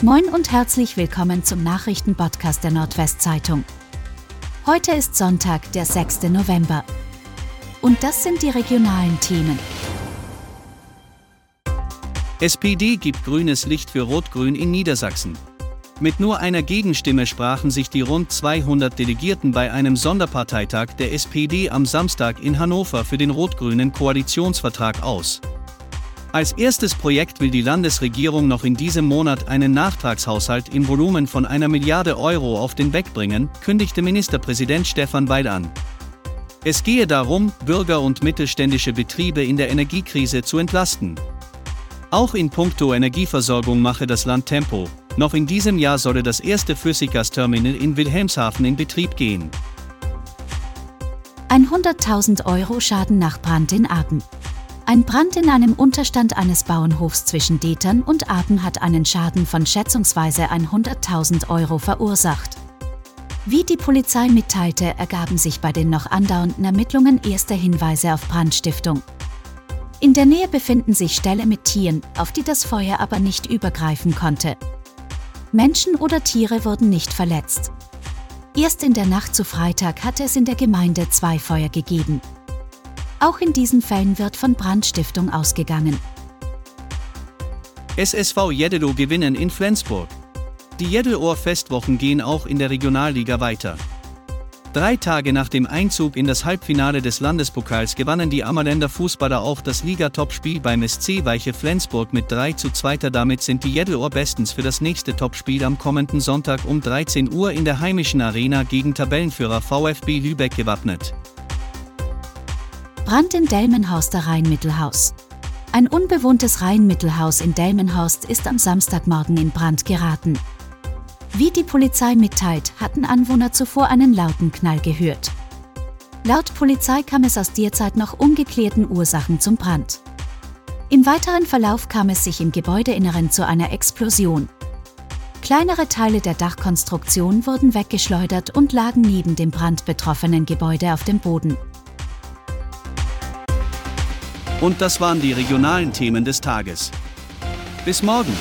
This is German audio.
Moin und herzlich willkommen zum Nachrichtenpodcast der Nordwestzeitung. Heute ist Sonntag, der 6. November. Und das sind die regionalen Themen. SPD gibt grünes Licht für Rot-Grün in Niedersachsen. Mit nur einer Gegenstimme sprachen sich die rund 200 Delegierten bei einem Sonderparteitag der SPD am Samstag in Hannover für den rot-grünen Koalitionsvertrag aus. Als erstes Projekt will die Landesregierung noch in diesem Monat einen Nachtragshaushalt im Volumen von einer Milliarde Euro auf den Weg bringen, kündigte Ministerpräsident Stefan Weil an. Es gehe darum, Bürger und mittelständische Betriebe in der Energiekrise zu entlasten. Auch in puncto Energieversorgung mache das Land Tempo. Noch in diesem Jahr solle das erste Flüssiggasterminal in Wilhelmshaven in Betrieb gehen. 100.000 Euro Schaden nach Brand in Aachen. Ein Brand in einem Unterstand eines Bauernhofs zwischen Detern und Apen hat einen Schaden von schätzungsweise 100.000 Euro verursacht. Wie die Polizei mitteilte, ergaben sich bei den noch andauernden Ermittlungen erste Hinweise auf Brandstiftung. In der Nähe befinden sich Ställe mit Tieren, auf die das Feuer aber nicht übergreifen konnte. Menschen oder Tiere wurden nicht verletzt. Erst in der Nacht zu Freitag hatte es in der Gemeinde zwei Feuer gegeben. Auch in diesen Fällen wird von Brandstiftung ausgegangen. SSV Jeddelo gewinnen in Flensburg. Die Jeddelohr-Festwochen gehen auch in der Regionalliga weiter. Drei Tage nach dem Einzug in das Halbfinale des Landespokals gewannen die Ammerländer Fußballer auch das Ligatopspiel beim SC Weiche Flensburg mit 3 zu 2. Damit sind die Jeddelohr bestens für das nächste Topspiel am kommenden Sonntag um 13 Uhr in der heimischen Arena gegen Tabellenführer VfB Lübeck gewappnet. Brand in Delmenhorst der Rheinmittelhaus. Ein unbewohntes Rheinmittelhaus in Delmenhorst ist am Samstagmorgen in Brand geraten. Wie die Polizei mitteilt, hatten Anwohner zuvor einen lauten Knall gehört. Laut Polizei kam es aus derzeit noch ungeklärten Ursachen zum Brand. Im weiteren Verlauf kam es sich im Gebäudeinneren zu einer Explosion. Kleinere Teile der Dachkonstruktion wurden weggeschleudert und lagen neben dem brandbetroffenen Gebäude auf dem Boden. Und das waren die regionalen Themen des Tages. Bis morgen!